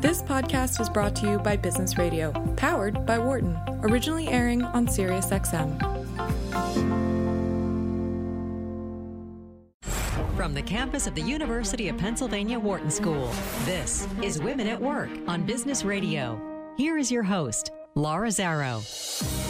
This podcast is brought to you by Business Radio, powered by Wharton, originally airing on SiriusXM. From the campus of the University of Pennsylvania Wharton School, this is Women at Work on Business Radio. Here is your host, Laura Zarrow.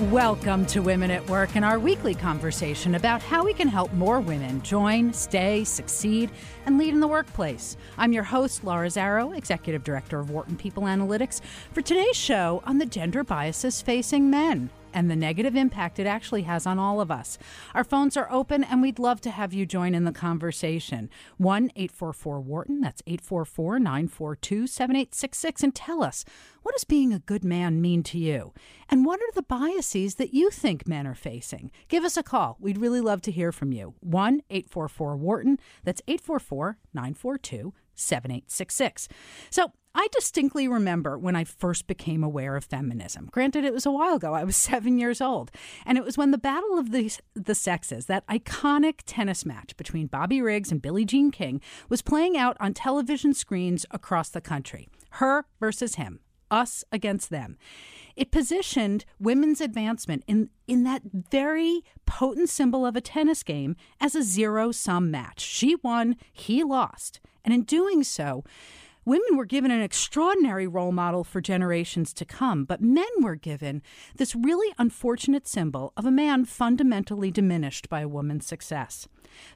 Welcome to Women at Work and our weekly conversation about how we can help more women join, stay, succeed, and lead in the workplace. I'm your host, Laura Zarrow, Executive Director of Wharton People Analytics, for today's show on the gender biases facing men and the negative impact it actually has on all of us. Our phones are open and we'd love to have you join in the conversation. 1 844 Wharton, that's 844 942 7866, and tell us what does being a good man mean to you? And what are the biases that you think men are facing? Give us a call. We'd really love to hear from you. 1 844 Wharton, that's 844 942 7866. So, I distinctly remember when I first became aware of feminism. Granted, it was a while ago. I was seven years old. And it was when the Battle of the, the Sexes, that iconic tennis match between Bobby Riggs and Billie Jean King, was playing out on television screens across the country. Her versus him, us against them. It positioned women's advancement in, in that very potent symbol of a tennis game as a zero sum match. She won, he lost. And in doing so, women were given an extraordinary role model for generations to come, but men were given this really unfortunate symbol of a man fundamentally diminished by a woman's success.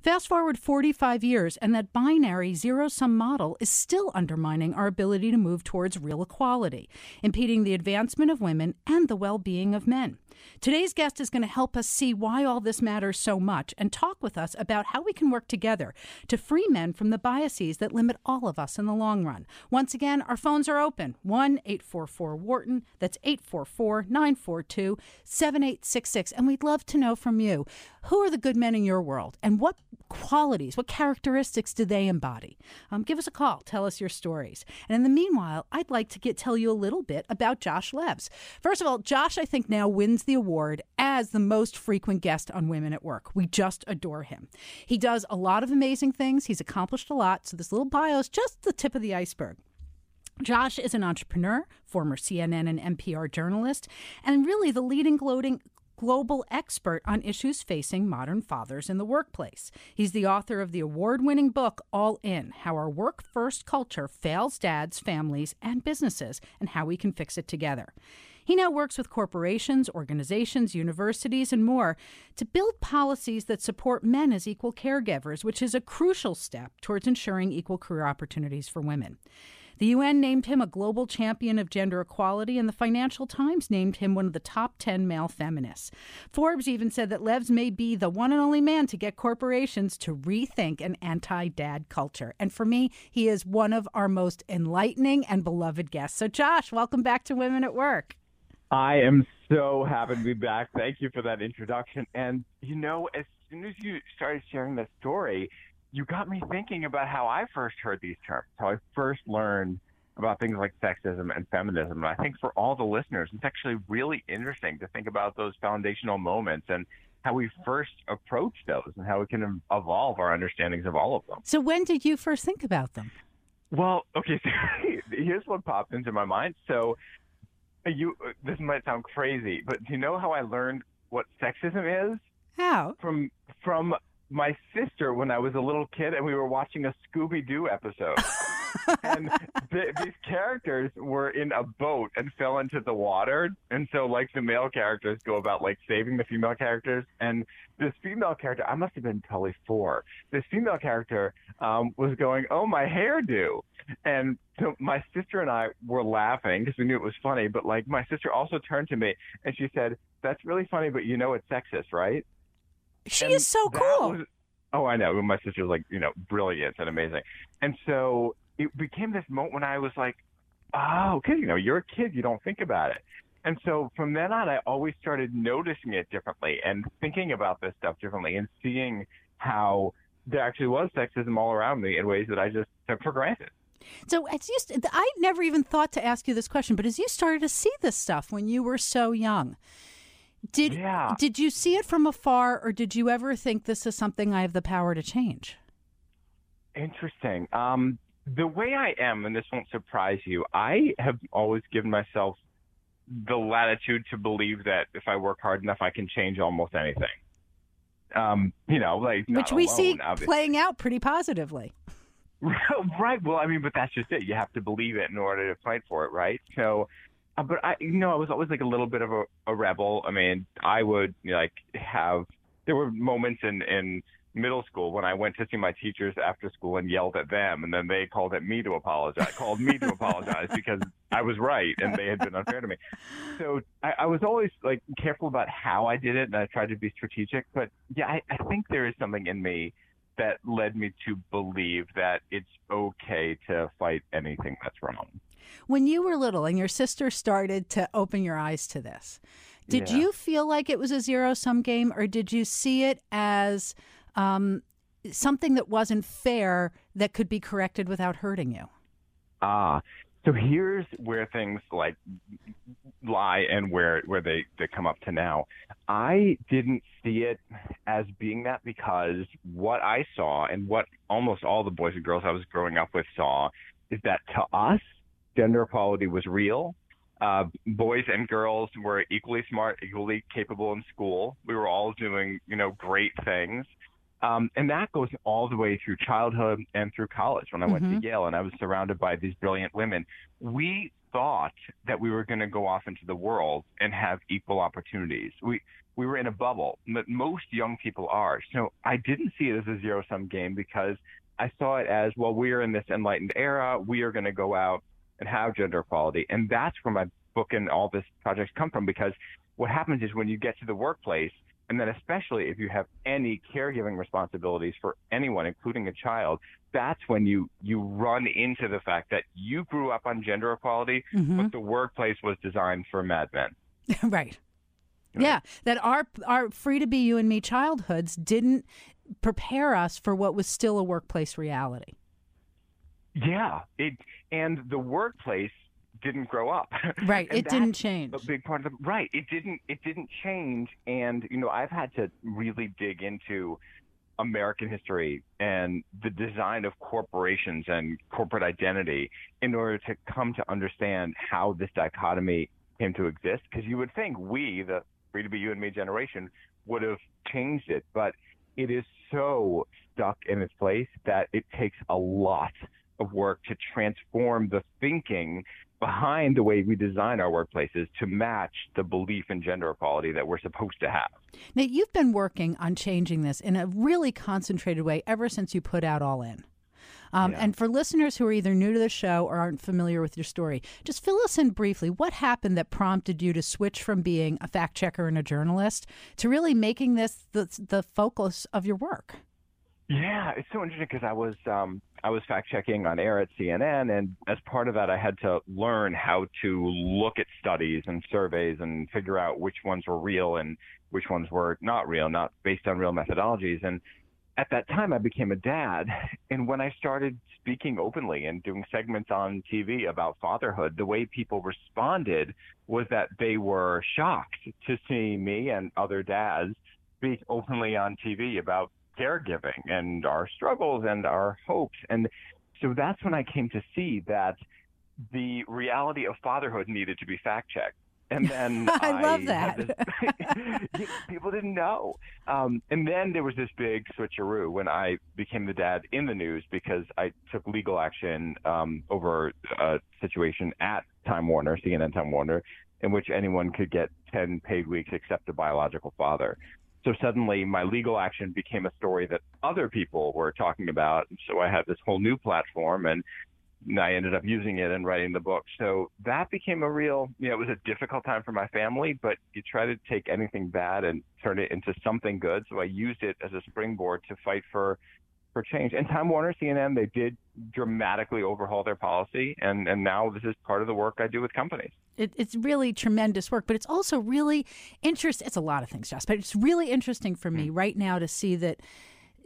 Fast forward 45 years, and that binary zero sum model is still undermining our ability to move towards real equality, impeding the advancement of women and the well being of men. Today's guest is going to help us see why all this matters so much and talk with us about how we can work together to free men from the biases that limit all of us in the long run. Once again, our phones are open 1 844 Wharton. That's 844 942 7866. And we'd love to know from you who are the good men in your world and what qualities, what characteristics do they embody? Um, give us a call. Tell us your stories. And in the meanwhile, I'd like to get tell you a little bit about Josh Levs. First of all, Josh, I think now wins the award as the most frequent guest on Women at Work. We just adore him. He does a lot of amazing things. He's accomplished a lot. So this little bio is just the tip of the iceberg. Josh is an entrepreneur, former CNN and NPR journalist, and really the leading gloating global expert on issues facing modern fathers in the workplace. He's the author of the award winning book, All In How Our Work First Culture Fails Dads, Families, and Businesses, and How We Can Fix It Together. He now works with corporations, organizations, universities, and more to build policies that support men as equal caregivers, which is a crucial step towards ensuring equal career opportunities for women. The UN named him a global champion of gender equality, and the Financial Times named him one of the top 10 male feminists. Forbes even said that Levs may be the one and only man to get corporations to rethink an anti dad culture. And for me, he is one of our most enlightening and beloved guests. So, Josh, welcome back to Women at Work. I am so happy to be back. Thank you for that introduction. And, you know, as soon as you started sharing the story, you got me thinking about how I first heard these terms, how I first learned about things like sexism and feminism. And I think for all the listeners, it's actually really interesting to think about those foundational moments and how we first approach those and how we can evolve our understandings of all of them. So, when did you first think about them? Well, okay, so here's what popped into my mind. So, uh, you uh, this might sound crazy, but do you know how I learned what sexism is? How? From from my sister when I was a little kid, and we were watching a Scooby Doo episode. and th- these characters were in a boat and fell into the water, and so like the male characters go about like saving the female characters, and this female character, I must have been probably four. This female character um, was going, "Oh, my hairdo," and so my sister and I were laughing because we knew it was funny. But like my sister also turned to me and she said, "That's really funny, but you know it's sexist, right?" She And is so cool. was- oh, I know. My sister was like, you know, brilliant and amazing. And so it became this moment when I was like, oh, because, you know, you're a kid, you don't think about it. And so from then on, I always started noticing it differently and thinking about this stuff differently and seeing how there actually was sexism all around me in ways that I just took for granted. So as you, I never even thought to ask you this question, but as you started to see this stuff when you were so young, did Yeah. did you see it from afar, or did you ever think this is something I have the power to change? Interesting. Um, the way I am, and this won't surprise you, I have always given myself the latitude to believe that if I work hard enough, I can change almost anything. Um, you know, like which we see obviously. playing out pretty positively. right. Well, I mean, but that's just it. You have to believe it in order to fight for it, right? So, Uh, but I, you know, I was always like a little bit of a, a rebel. I mean, I would like have. There were moments in in middle school when I went to see my teachers after school and yelled at them, and then they called at me to apologize, called me to apologize because I was right and they had been unfair to me. So I, I was always like careful about how I did it, and I tried to be strategic. But yeah, I, I think there is something in me that led me to believe that it's okay to fight anything that's wrong. When you were little and your sister started to open your eyes to this, did yeah. you feel like it was a zero sum game, or did you see it as um, something that wasn't fair that could be corrected without hurting you? Ah, so here's where things like lie and where where they they come up to now. I didn't see it as being that because what I saw and what almost all the boys and girls I was growing up with saw is that to us gender equality was real. Uh, boys and girls were equally smart, equally capable in school. We were all doing, you know, great things. Um, and that goes all the way through childhood and through college. When I went mm-hmm. to Yale and I was surrounded by these brilliant women, we thought that we were going to go off into the world and have equal opportunities. We we were in a bubble, but most young people are. So I didn't see it as a zero sum game because I saw it as well. We are in this enlightened era. We are going to go out and have gender equality, and that's where my book and all this projects come from. Because what happens is when you get to the workplace and then especially if you have any caregiving responsibilities for anyone, including a child, that's when you, you run into the fact that you grew up on gender equality, mm-hmm. but the workplace was designed for madmen. right. Yeah, that our our free to be you and me childhoods didn't prepare us for what was still a workplace reality. Yeah, it and the workplace didn't grow up. Right. it didn't change. A big part of the right. It didn't it didn't change and you know, I've had to really dig into American history and the design of corporations and corporate identity in order to come to understand how this dichotomy came to exist. Because you would think we, the free to be you and me generation, would have changed it, but it is so stuck in its place that it takes a lot of work to transform the thinking behind the way we design our workplaces to match the belief in gender equality that we're supposed to have. Now, you've been working on changing this in a really concentrated way ever since you put out All In. Um, yeah. And for listeners who are either new to the show or aren't familiar with your story, just fill us in briefly. What happened that prompted you to switch from being a fact checker and a journalist to really making this the, the focus of your work? Yeah, it's so interesting because I was um, I was fact checking on air at CNN, and as part of that, I had to learn how to look at studies and surveys and figure out which ones were real and which ones were not real, not based on real methodologies. And at that time, I became a dad, and when I started speaking openly and doing segments on TV about fatherhood, the way people responded was that they were shocked to see me and other dads speak openly on TV about caregiving and our struggles and our hopes. And so that's when I came to see that the reality of fatherhood needed to be fact checked. And then I, I love that. This, people didn't know. Um, and then there was this big switcheroo when I became the dad in the news because I took legal action um, over a situation at Time Warner, CNN Time Warner, in which anyone could get 10 paid weeks except a biological father. So suddenly my legal action became a story that other people were talking about. So I had this whole new platform and I ended up using it and writing the book. So that became a real, you know, it was a difficult time for my family, but you try to take anything bad and turn it into something good. So I used it as a springboard to fight for for change. And Time Warner, CNN, they did dramatically overhaul their policy, and and now this is part of the work I do with companies. It, it's really tremendous work, but it's also really interesting. It's a lot of things, Josh, but it's really interesting for me mm. right now to see that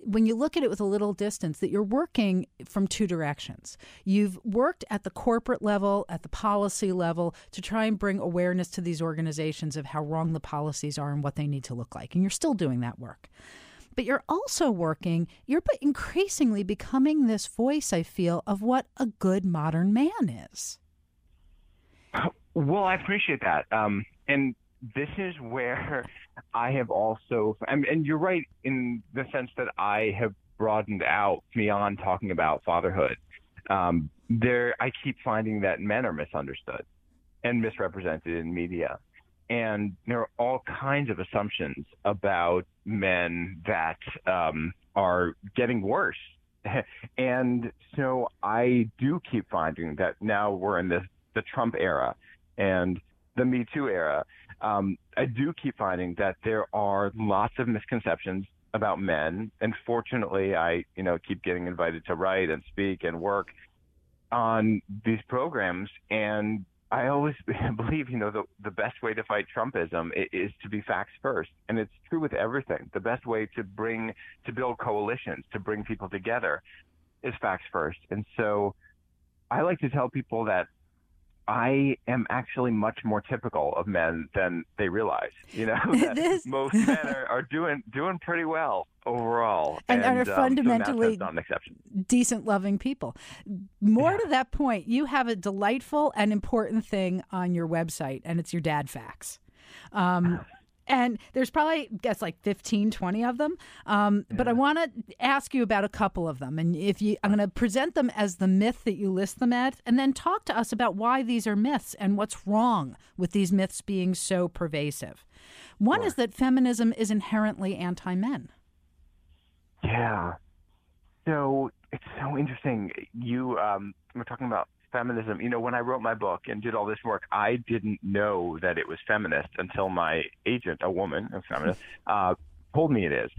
when you look at it with a little distance that you're working from two directions. You've worked at the corporate level, at the policy level to try and bring awareness to these organizations of how wrong the policies are and what they need to look like. And you're still doing that work. But you're also working, you're increasingly becoming this voice, I feel, of what a good modern man is. Well, I appreciate that. Um, and this is where I have also, and, and you're right in the sense that I have broadened out beyond talking about fatherhood. Um, there, I keep finding that men are misunderstood and misrepresented in media. And there are all kinds of assumptions about men that um, are getting worse. and so I do keep finding that now we're in this the Trump era and the Me Too era. Um, I do keep finding that there are lots of misconceptions about men, and fortunately, I you know keep getting invited to write and speak and work on these programs, and I always believe, you know, the, the best way to fight Trumpism is to be facts first. And it's true with everything. The best way to bring, to build coalitions, to bring people together is facts first. And so I like to tell people that I am actually much more typical of men than they realize. You know, this... most men are, are, doing doing pretty well overall, and, and are fundamentally um, so decent, loving people. More yeah. to that point, you have a delightful and important thing on your website, and it's your dad facts. Um, and there's probably I guess like 15 20 of them. Um, yeah. but i want to ask you about a couple of them. And if you i'm going to present them as the myth that you list them at and then talk to us about why these are myths and what's wrong with these myths being so pervasive. One sure. is that feminism is inherently anti-men. Yeah. So it's so interesting. You um, we're talking about feminism. You know, when I wrote my book and did all this work, I didn't know that it was feminist until my agent, a woman, a feminist, uh, told me it is.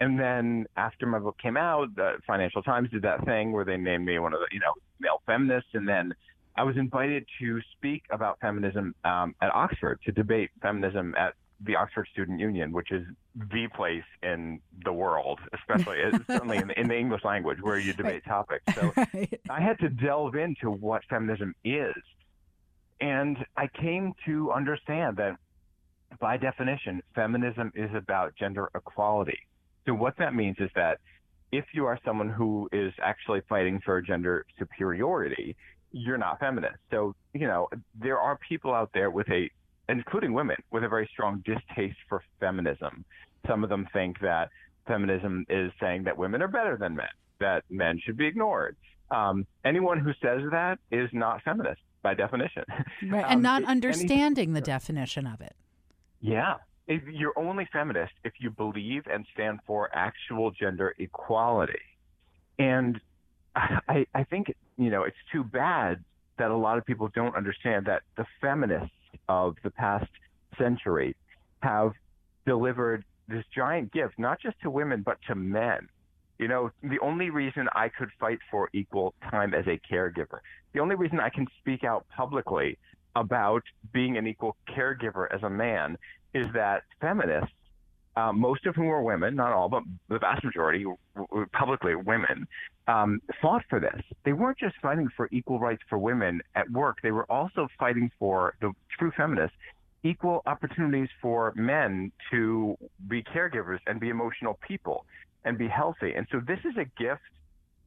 And then after my book came out, the Financial Times did that thing where they named me one of the, you know, male feminists. And then I was invited to speak about feminism um, at Oxford to debate feminism at the Oxford Student Union, which is the place in the world, especially uh, certainly in the, in the, English language where you debate right. topics. So right. I had to delve into what feminism is. And I came to understand that by definition, feminism is about gender equality. So what that means is that if you are someone who is actually fighting for gender superiority, you're not feminist. So, you know, there are people out there with a including women, with a very strong distaste for feminism. Some of them think that feminism is saying that women are better than men, that men should be ignored. Um, anyone who says that is not feminist by definition. Right, and um, not understanding the definition of it. Yeah. If you're only feminist if you believe and stand for actual gender equality. And I, I think, you know, it's too bad that a lot of people don't understand that the feminists of the past century have delivered this giant gift, not just to women, but to men. You know, the only reason I could fight for equal time as a caregiver, the only reason I can speak out publicly about being an equal caregiver as a man is that feminists, uh, most of whom were women, not all, but the vast majority, publicly women, um, fought for this. They weren't just fighting for equal rights for women at work. They were also fighting for the true feminists equal opportunities for men to be caregivers and be emotional people and be healthy. And so this is a gift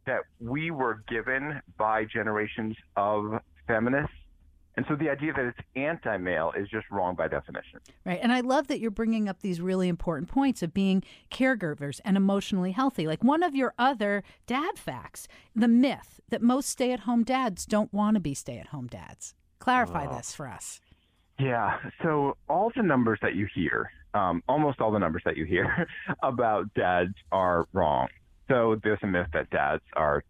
that we were given by generations of feminists and so the idea that it's anti male is just wrong by definition. Right. And I love that you're bringing up these really important points of being caregivers and emotionally healthy. Like one of your other dad facts, the myth that most stay at home dads don't want to be stay at home dads. Clarify this for us. Yeah. So all the numbers that you hear, um, almost all the numbers that you hear about dads are wrong. So there's a myth that dads are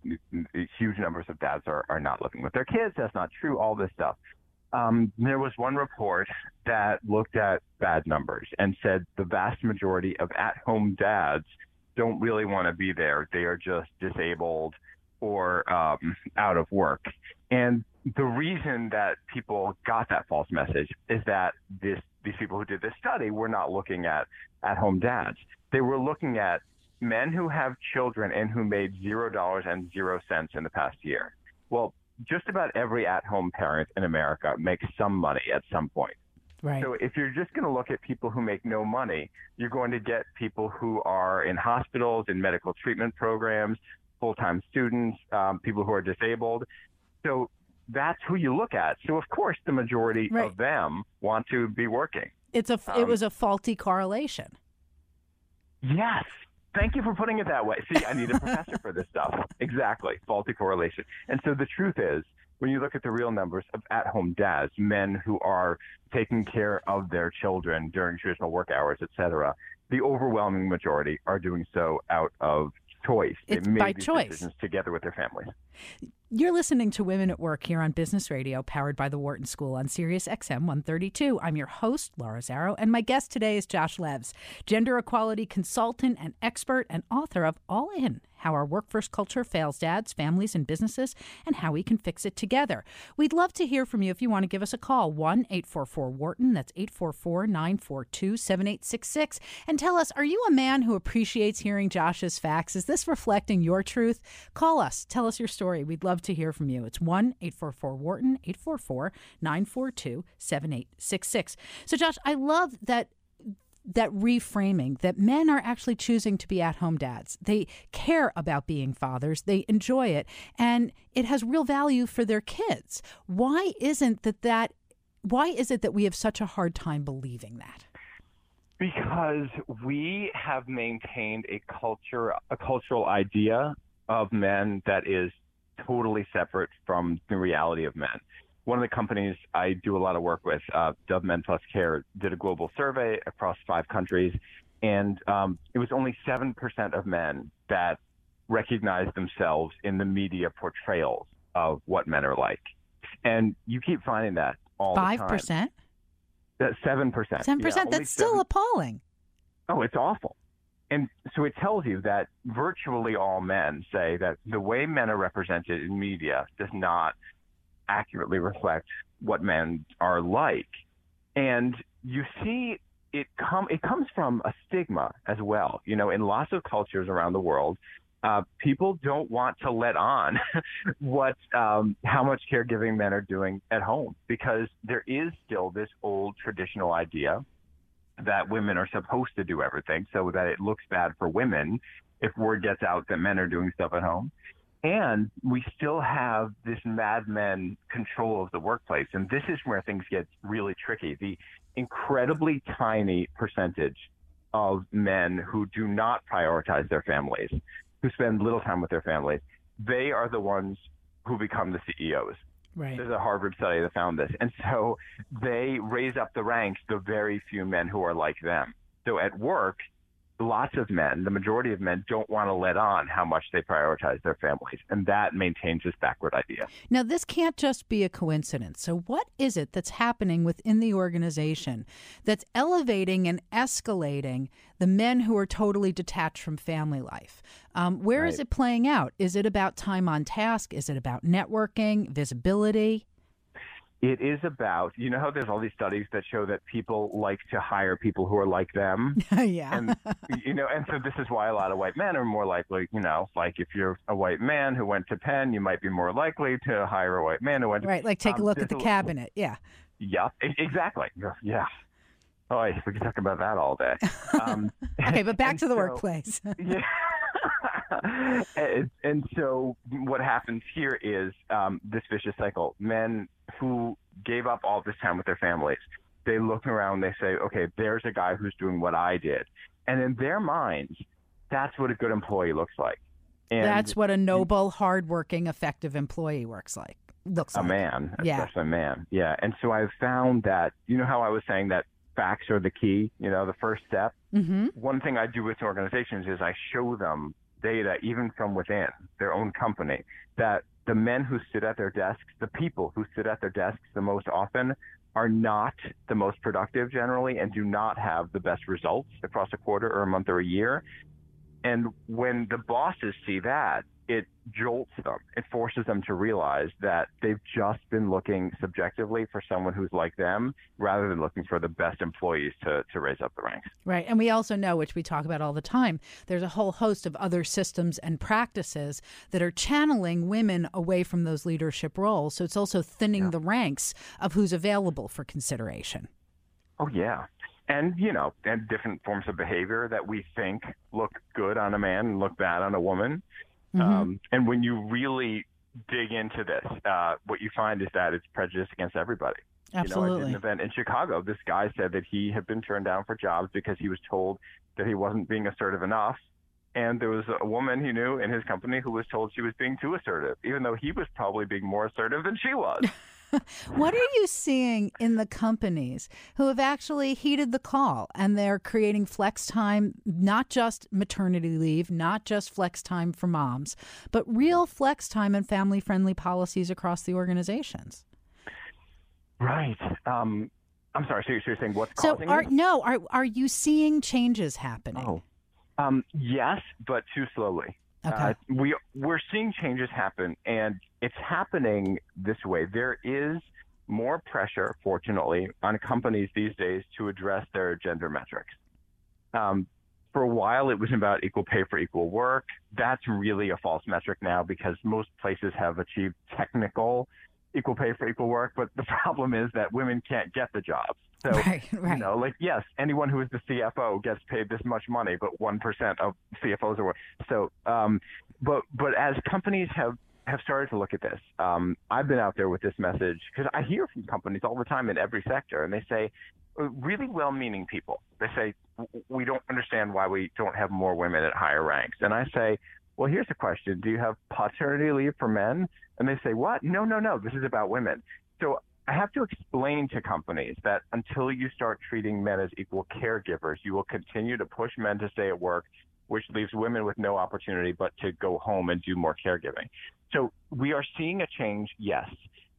huge numbers of dads are, are not living with their kids. That's not true. All this stuff um, there was one report that looked at bad numbers and said the vast majority of at-home dads don't really want to be there. They are just disabled or um, out of work. And the reason that people got that false message is that this, these people who did this study were not looking at at-home dads. They were looking at men who have children and who made zero dollars and zero cents in the past year. Well, just about every at-home parent in America makes some money at some point. Right. So if you're just going to look at people who make no money, you're going to get people who are in hospitals, in medical treatment programs, full-time students, um, people who are disabled. So that's who you look at. So of course, the majority Right. of them want to be working. It's a it Um, was a faulty correlation. Yes. Thank you for putting it that way. See, I need a professor for this stuff. Exactly. Faulty correlation. And so the truth is, when you look at the real numbers of at home dads, men who are taking care of their children during traditional work hours, et cetera, the overwhelming majority are doing so out of choice. It's made by these choice. decisions together with their families. You're listening to Women at Work here on Business Radio, powered by the Wharton School on Sirius XM 132. I'm your host, Laura Zarrow, and my guest today is Josh Levs, gender equality consultant and expert and author of All In How Our Work First Culture Fails Dads, Families, and Businesses, and How We Can Fix It Together. We'd love to hear from you if you want to give us a call 1 844 Wharton, that's 844 942 7866, and tell us are you a man who appreciates hearing Josh's facts? Is this reflecting your truth? Call us, tell us your story. We'd love to hear from you. It's 1 844 Wharton, 844 942 7866. So, Josh, I love that that reframing that men are actually choosing to be at home dads. They care about being fathers, they enjoy it, and it has real value for their kids. Why isn't that that why is it that we have such a hard time believing that? Because we have maintained a culture, a cultural idea of men that is totally separate from the reality of men. One of the companies I do a lot of work with, uh, Dove Men Plus Care, did a global survey across five countries, and um, it was only 7% of men that recognized themselves in the media portrayals of what men are like. And you keep finding that all the Five time. percent? 7%. Ten Yeah, percent? That's still 7 appalling. Oh, it's awful. And so it tells you that virtually all men say that the way men are represented in media does not accurately reflect what men are like. And you see it come it comes from a stigma as well. You know, in lots of cultures around the world, uh, people don't want to let on what um, how much caregiving men are doing at home because there is still this old traditional idea that women are supposed to do everything so that it looks bad for women if word gets out that men are doing stuff at home. And we still have this Mad Men control of the workplace. And this is where things get really tricky. The incredibly tiny percentage of men who do not prioritize their families, who spend little time with their families, they are the ones who become the CEOs. Right. There's a Harvard study that found this. And so they raise up the ranks the very few men who are like them. So at work, lots of men, the majority of men, don't want to let on how much they prioritize their families. And that maintains this backward idea. Now, this can't just be a coincidence. So, what is it that's happening within the organization that's elevating and escalating the men who are totally detached from family life? Um, where is Right. it playing out? Is it about time on task? Is it about networking, visibility? It is about, you know how there's all these studies that show that people like to hire people who are like them? yeah. and you know, and so this is why a lot of white men are more likely, you know, like if you're a white man who went to Penn, you might be more likely to hire a white man who went to right. Like, take a um, look at the cabinet. Yeah. Yeah, exactly. Yeah. Oh, we could talk about that all day. Um, Okay, but back to the so- workplace. yeah. and, and so what happens here is um, this vicious cycle. Men who gave up all this time with their families, they look around, they say, okay, there's a guy who's doing what I did. And in their minds, that's what a good employee looks like. And That's what a noble, hardworking, effective employee works like. Looks a like. man, Yeah. especially a man. Yeah. And so I've found that, you know how I was saying that facts are the key, you know, the first step? Mm-hmm. one thing I do with organizations is I show them data, even from within their own company, that the men who sit at their desks, the people who sit at their desks the most often, are not the most productive generally and do not have the best results across a quarter or a month or a year. And when the bosses see that, it jolts them. It forces them to realize that they've just been looking subjectively for someone who's like them rather than looking for the best employees to, to raise up the ranks. Right. And we also know, which we talk about all the time, there's a whole host of other systems and practices that are channeling women away from those leadership roles. So it's also thinning the ranks of who's available for consideration. Oh yeah, and you know, and different forms of behavior that we think look good on a man and look bad on a woman. Mhm. Um, and when you really dig into this, uh, what you find is that it's prejudice against everybody. You know, I did Absolutely. an event in Chicago. This guy said that he had been turned down for jobs because he was told that he wasn't being assertive enough. And there was a woman he knew in his company who was told she was being too assertive, even though he was probably being more assertive than she was. What are you seeing in the companies who have actually heeded the call and they're creating flex time, not just maternity leave, not just flex time for moms, but real flex time and family friendly policies across the organizations? right. Um, I'm sorry. So you're so you're saying what's So causing are no, are are you seeing changes happening? Oh, um, yes, but too slowly. Okay. Uh, we we're seeing changes happen, and it's happening this way. There is more pressure, fortunately, on companies these days to address their gender metrics. Um, for a while, it was about equal pay for equal work. That's really a false metric now because most places have achieved technical equal pay for equal work, but the problem is that women can't get the jobs. So right, right. you know, like yes, anyone who is the CFO gets paid this much money, but one percent of CFOs are. So, um, but but as companies have have started to look at this, um, I've been out there with this message because I hear from companies all the time in every sector, and they say, uh, really well-meaning people. They say we don't understand why we don't have more women at higher ranks, and I say. Well, here's the question. Do you have paternity leave for men? And they say, what? No, no, no. This is about women. So I have to explain to companies that until you start treating men as equal caregivers, you will continue to push men to stay at work, which leaves women with no opportunity but to go home and do more caregiving. So we are seeing a change, yes.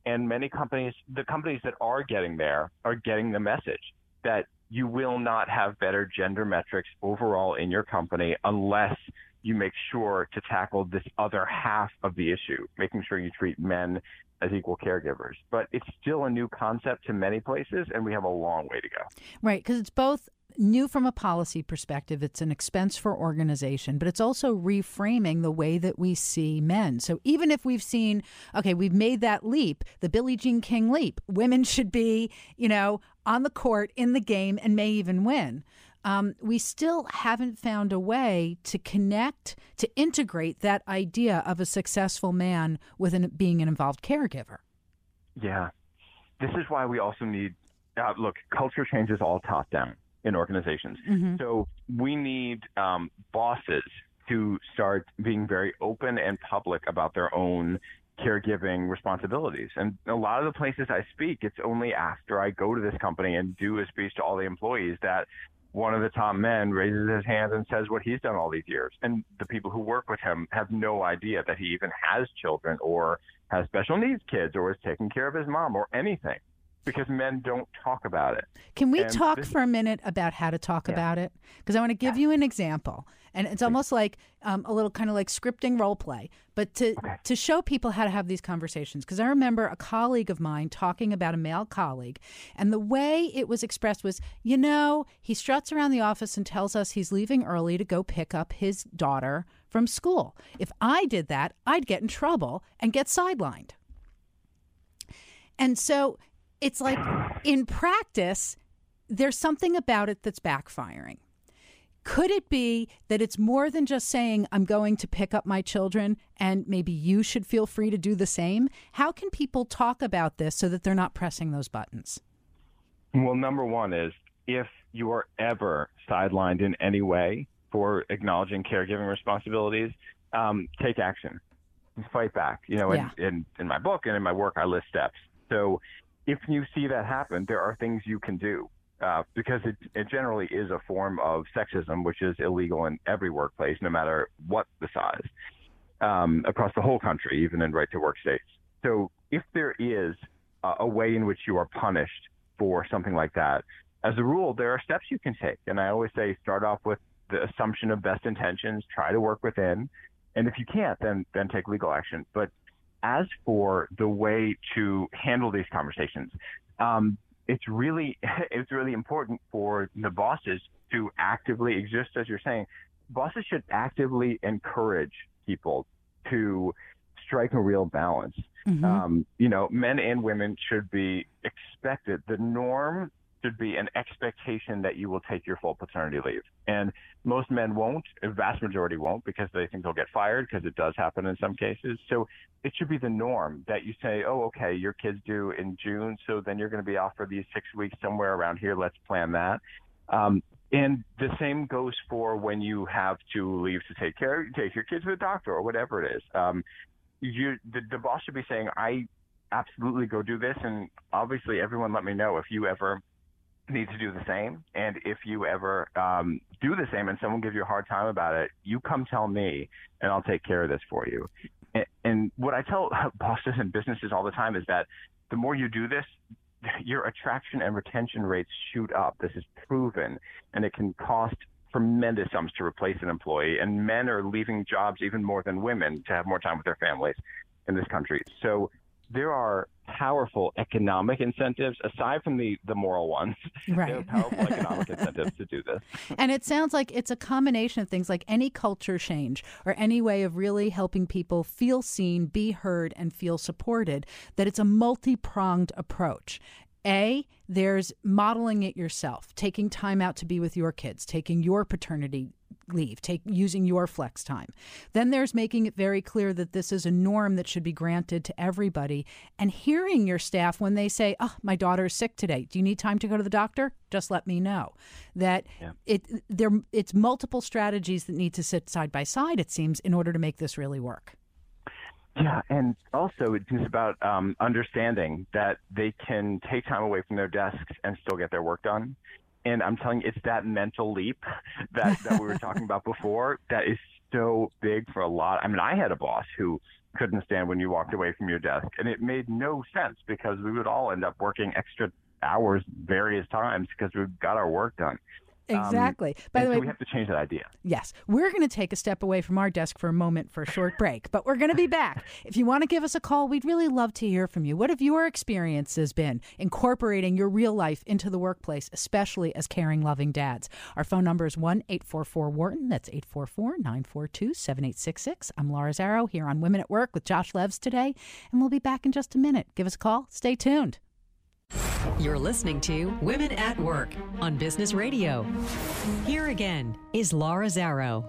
And many companies, the companies that are getting there, are getting the message that you will not have better gender metrics overall in your company unless you make sure to tackle this other half of the issue, making sure you treat men as equal caregivers. But it's still a new concept to many places, and we have a long way to go. Right, because it's both new from a policy perspective, it's an expense for organization, but it's also reframing the way that we see men. So even if we've seen, okay, we've made that leap, the Billie Jean King leap, women should be, you know, on the court in the game and may even win. Um, we still haven't found a way to connect, to integrate that idea of a successful man with an, being an involved caregiver. Yeah. This is why we also need, uh, look, culture changes all top down in organizations. So we need um, bosses to start being very open and public about their own caregiving responsibilities. And a lot of the places I speak, it's only after I go to this company and do a speech to all the employees that one of the top men raises his hand and says what he's done all these years. And the people who work with him have no idea that he even has children or has special needs kids or is taking care of his mom or anything because men don't talk about it. Can we And talk this- for a minute about how to talk Yeah. about it? Because I want to give you an example, and it's almost like um, a little kind of like scripting role play, but to to show people how to have these conversations. Because I remember a colleague of mine talking about a male colleague, and the way it was expressed was, you know, he struts around the office and tells us he's leaving early to go pick up his daughter from school. If I did that, I'd get in trouble and get sidelined. And so it's like in practice, there's something about it that's backfiring. Could it be that it's more than just saying, I'm going to pick up my children and maybe you should feel free to do the same? How can people talk about this so that they're not pressing those buttons? Well, number one is if you are ever sidelined in any way for acknowledging caregiving responsibilities, um, take action, fight back. You know, Yeah. in, in, in my book and in my work, I list steps. So if you see that happen, there are things you can do. Uh, because it, it generally is a form of sexism, which is illegal in every workplace, no matter what the size, um, across the whole country, even in right to work states. So if there is a, a way in which you are punished for something like that, as a rule, there are steps you can take. And I always say start off with the assumption of best intentions, try to work within, and if you can't, then then take legal action. But as for the way to handle these conversations, um, it's really it's really important for the bosses to actively exist, as you're saying. Bosses should actively encourage people to strike a real balance. Mhm. Um, you know, men and women should be expected. The norm should be an expectation that you will take your full paternity leave. And most men won't, a vast majority won't, because they think they'll get fired, because it does happen in some cases. So it should be the norm that you say, oh, okay, your kid's due in June, so then you're going to be off for these six weeks somewhere around here. Let's plan that. Um, and the same goes for when you have to leave to take care, take your kids to the doctor or whatever it is. Um, you, the, the boss should be saying, I absolutely go do this. And obviously everyone let me know if you ever need to do the same. And if you ever um, do the same and someone gives you a hard time about it, you come tell me and I'll take care of this for you. And, and what I tell bosses and businesses all the time is that the more you do this, your attraction and retention rates shoot up. This is proven, and it can cost tremendous sums to replace an employee. And men are leaving jobs even more than women to have more time with their families in this country. So there are powerful economic incentives aside from the the moral ones. Right. there are powerful economic incentives to do this. And it sounds like it's a combination of things like any culture change or any way of really helping people feel seen be heard and feel supported that it's a multi-pronged approach a, there's modeling it yourself, taking time out to be with your kids, taking your paternity leave, take using your flex time. Then there's making it very clear that this is a norm that should be granted to everybody and hearing your staff when they say, "Oh, my daughter's sick today. Do you need time to go to the doctor? Just let me know." That yeah. it there it's multiple strategies that need to sit side by side it seems in order to make this really work. Yeah, and also it's about um, understanding that they can take time away from their desks and still get their work done. And I'm telling you, it's that mental leap that, that we were talking about before that is so big for a lot. I mean, I had a boss who couldn't stand when you walked away from your desk, and it made no sense because we would all end up working extra hours various times because we got our work done. Um, exactly. Um, By the so way, we have to change that idea. Yes, we're going to take a step away from our desk for a moment for a short break, but we're going to be back. If you want to give us a call, we'd really love to hear from you. What have your experiences been incorporating your real life into the workplace, especially as caring, loving dads? Our phone number is one eight four four Wharton. That's 844-942-7866. I'm Laura Zarrow here on Women at Work with Josh Levs today, and we'll be back in just a minute. Give us a call. Stay tuned. You're listening to Women at Work on Business Radio. Here again is Laura Zarrow.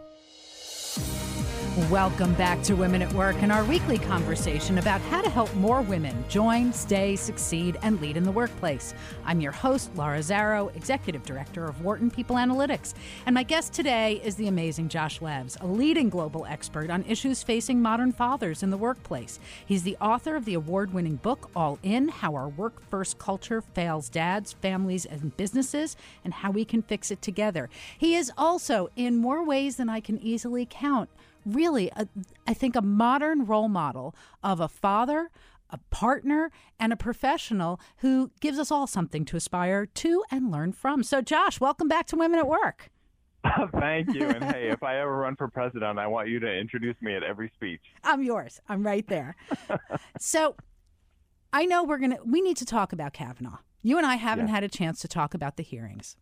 Welcome back to Women at Work and our weekly conversation about how to help more women join, stay, succeed, and lead in the workplace. I'm your host, Laura Zarrow, Executive Director of Wharton People Analytics. And my guest today is the amazing Josh Levs, a leading global expert on issues facing modern fathers in the workplace. He's the author of the award winning book, All In How Our Work First Culture Fails Dads, Families, and Businesses, and How We Can Fix It Together. He is also, in more ways than I can easily count, really, a, I think, a modern role model of a father, a partner, and a professional who gives us all something to aspire to and learn from. So, Josh, welcome back to Women at Work. Thank you. And hey, if I ever run for president, I want you to introduce me at every speech. I'm yours. I'm right there. so, I know we're going to, we need to talk about Kavanaugh. You and I haven't had a chance to talk about the hearings.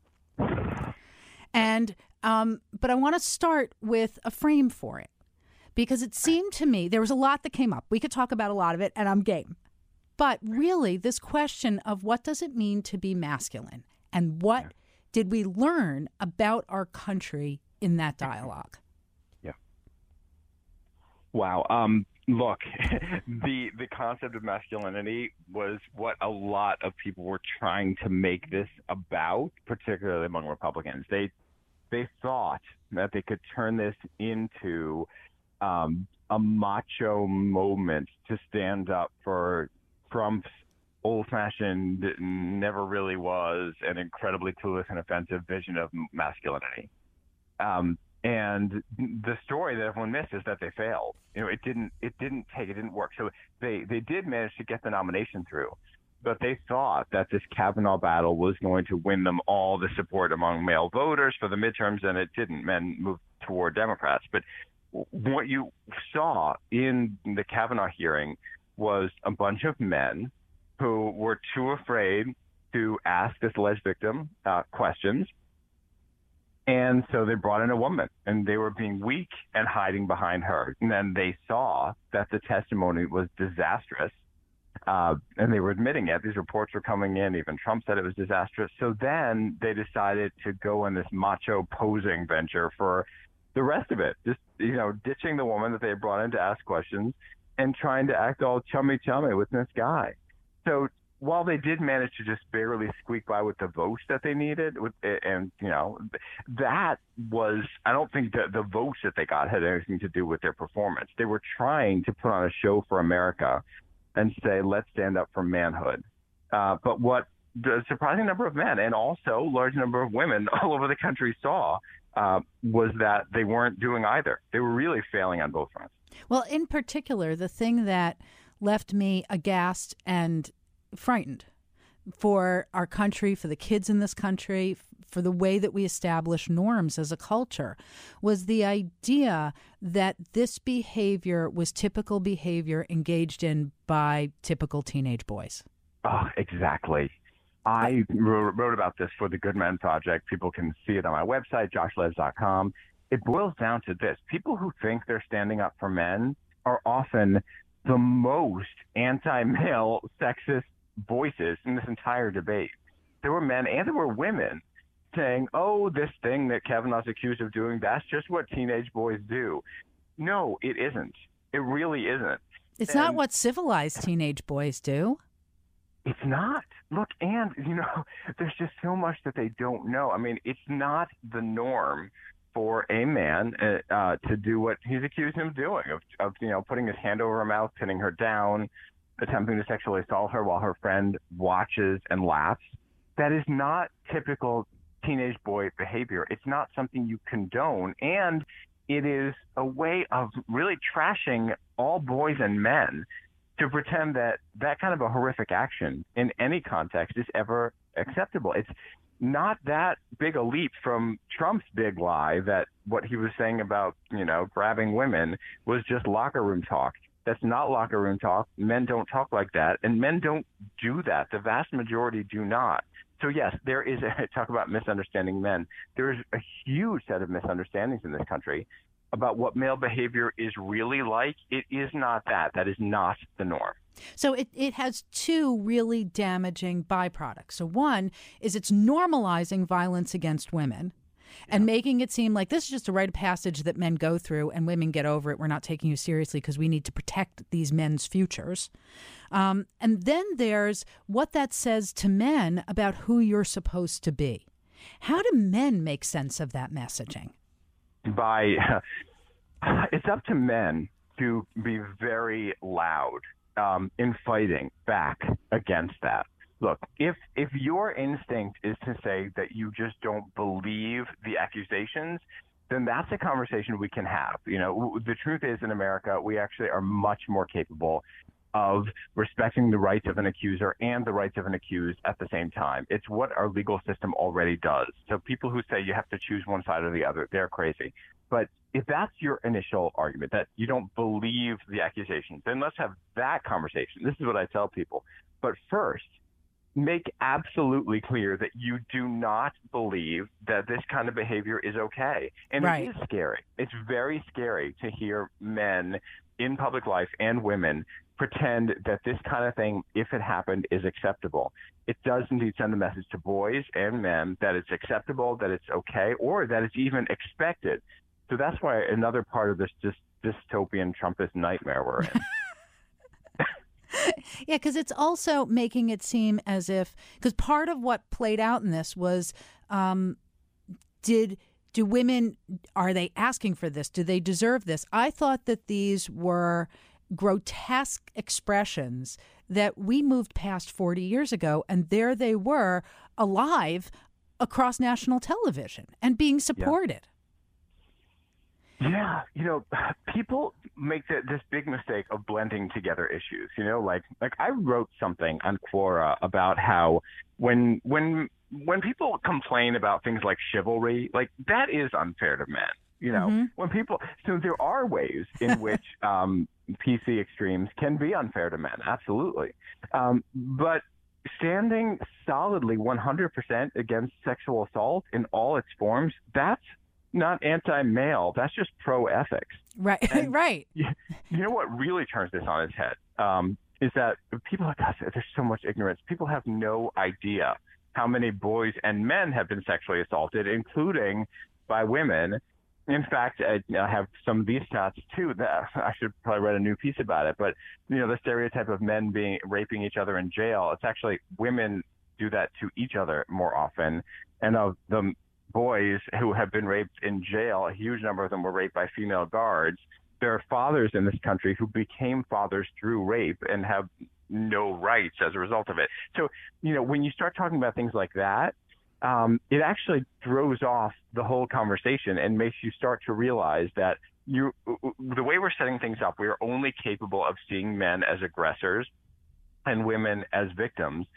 And, um, but I want to start with a frame for it because it seemed to me there was a lot that came up. We could talk about a lot of it, and I'm game. But really, this question of what does it mean to be masculine and what yeah. did we learn about our country in that dialogue? Yeah. Wow. Um, look, the the concept of masculinity was what a lot of people were trying to make this about, particularly among Republicans. They they thought that they could turn this into um, a macho moment to stand up for Trump's old-fashioned, never really was, an incredibly clueless and offensive vision of masculinity. Um, and the story that everyone missed is that they failed. You know, it didn't it didn't take it didn't work. So they they did manage to get the nomination through, but they thought that this Kavanaugh battle was going to win them all the support among male voters for the midterms, and it didn't. Men moved toward Democrats, but what you saw in the Kavanaugh hearing was a bunch of men who were too afraid to ask this alleged victim uh, questions and so they brought in a woman and they were being weak and hiding behind her. And then they saw that the testimony was disastrous. Uh, and they were admitting it. These reports were coming in. Even Trump said it was disastrous. So then they decided to go on this macho posing venture for the rest of it. Just, you know, ditching the woman that they brought in to ask questions and trying to act all chummy chummy with this guy. So while they did manage to just barely squeak by with the votes that they needed, with, and you know, that was I don't think that the votes that they got had anything to do with their performance. They were trying to put on a show for America and say, let's stand up for manhood. Uh, but what the surprising number of men and also large number of women all over the country saw uh, was that they weren't doing either. They were really failing on both fronts. Well, in particular, the thing that left me aghast and frightened for our country, for the kids in this country, for the way that we establish norms as a culture, was the idea that this behavior was typical behavior engaged in by typical teenage boys. Oh, exactly. I wrote about this for the Good Men Project. People can see it on my website, joshlevs.com. It boils down to this people who think they're standing up for men are often the most anti male sexist voices in this entire debate. There were men and there were women saying, oh, this thing that Kavanaugh's accused of doing, that's just what teenage boys do. No, it isn't. It really isn't. It's and not what civilized teenage boys do. It's not. Look, and, you know, there's just so much that they don't know. I mean, it's not the norm for a man uh, uh, to do what he's accused him of doing, of, of, you know, putting his hand over her mouth, pinning her down, attempting to sexually assault her while her friend watches and laughs. That is not typical teenage boy behavior. It's not something you condone. And it is a way of really trashing all boys and men to pretend that that kind of a horrific action in any context is ever acceptable. It's not that big a leap from Trump's big lie that what he was saying about, you know, grabbing women was just locker room talk. That's not locker room talk. Men don't talk like that, and men don't do that. The vast majority do not. So yes, there is a talk about misunderstanding men. There is a huge set of misunderstandings in this country about what male behavior is really like. It is not that. That is not the norm. So it, it has two really damaging byproducts. So one is it's normalizing violence against women and making it seem like this is just a rite of passage that men go through and women get over it. We're not taking you seriously because we need to protect these men's futures. Um, and then there's what that says to men about who you're supposed to be. How do men make sense of that messaging? By it's up to men to be very loud um, in fighting back against that look, if if your instinct is to say that you just don't believe the accusations, then that's a conversation we can have. You know, the truth is in America, we actually are much more capable of respecting the rights of an accuser and the rights of an accused at the same time. It's what our legal system already does. So people who say you have to choose one side or the other, they're crazy. But if that's your initial argument that you don't believe the accusations, then let's have that conversation. This is what I tell people. But first, make absolutely clear that you do not believe that this kind of behavior is okay. And right. it is scary. It's very scary to hear men in public life and women pretend that this kind of thing, if it happened, is acceptable. It does indeed send a message to boys and men that it's acceptable, that it's okay, or that it's even expected. So that's why another part of this just dystopian Trumpist nightmare we're in. yeah, because it's also making it seem as if because part of what played out in this was, um, did do women are they asking for this? Do they deserve this? I thought that these were grotesque expressions that we moved past 40 years ago and there they were alive across national television and being supported. Yeah. Yeah, you know, people make the, this big mistake of blending together issues. You know, like like I wrote something on Quora about how when when when people complain about things like chivalry, like that is unfair to men. You know, mm-hmm. when people so there are ways in which um, PC extremes can be unfair to men, absolutely. Um, but standing solidly 100% against sexual assault in all its forms, that's not anti-male. That's just pro ethics. Right. right. You, you, know what really turns this on its head? Um, is that people, gosh, there's so much ignorance. People have no idea how many boys and men have been sexually assaulted, including by women. In fact, I, I have some of these stats too. That I should probably write a new piece about it. But you know, the stereotype of men being raping each other in jail. It's actually women do that to each other more often. And of the boys who have been raped in jail, a huge number of them were raped by female guards. There are fathers in this country who became fathers through rape and have no rights as a result of it. So, you know, when you start talking about things like that, um, it actually throws off the whole conversation and makes you start to realize that you, the way we're setting things up, we are only capable of seeing men as aggressors and women as victims.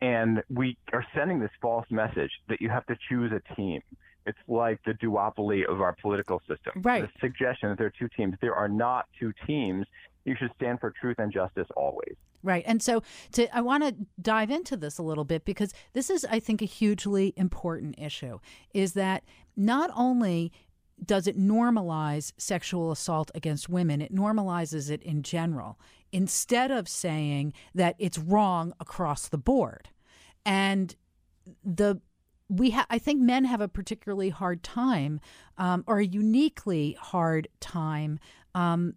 And we are sending this false message that you have to choose a team. It's like the duopoly of our political system. Right. The suggestion that there are two teams. There are not two teams. You should stand for truth and justice always. Right. And so to I want to dive into this a little bit because this is I think a hugely important issue is that not only does it normalize sexual assault against women, it normalizes it in general instead of saying that it's wrong across the board. And the we ha- I think men have a particularly hard time, um, or a uniquely hard time, um,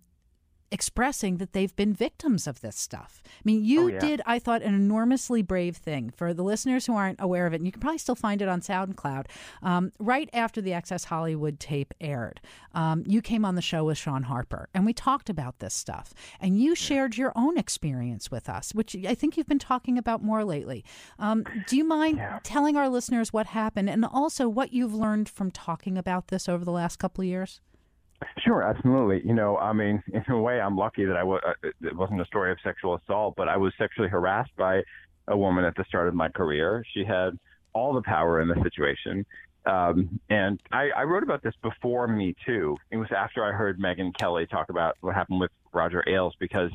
expressing that they've been victims of this stuff. I mean, you Oh, yeah. did, I thought, an enormously brave thing for the listeners who aren't aware of it. And you can probably still find it on SoundCloud. Um, right after the Access Hollywood tape aired, um, you came on the show with Sean Harper, and we talked about this stuff. And you shared your own experience with us, which I think you've been talking about more lately. Um, do you mind Yeah. telling our listeners what happened, and also what you've learned from talking about this over the last couple of years? Sure, absolutely. You know, I mean, in a way, I'm lucky that I was. Uh, it wasn't a story of sexual assault, but I was sexually harassed by a woman at the start of my career. She had all the power in the situation, um, and I, I wrote about this before Me Too. It was after I heard Megyn Kelly talk about what happened with Roger Ailes because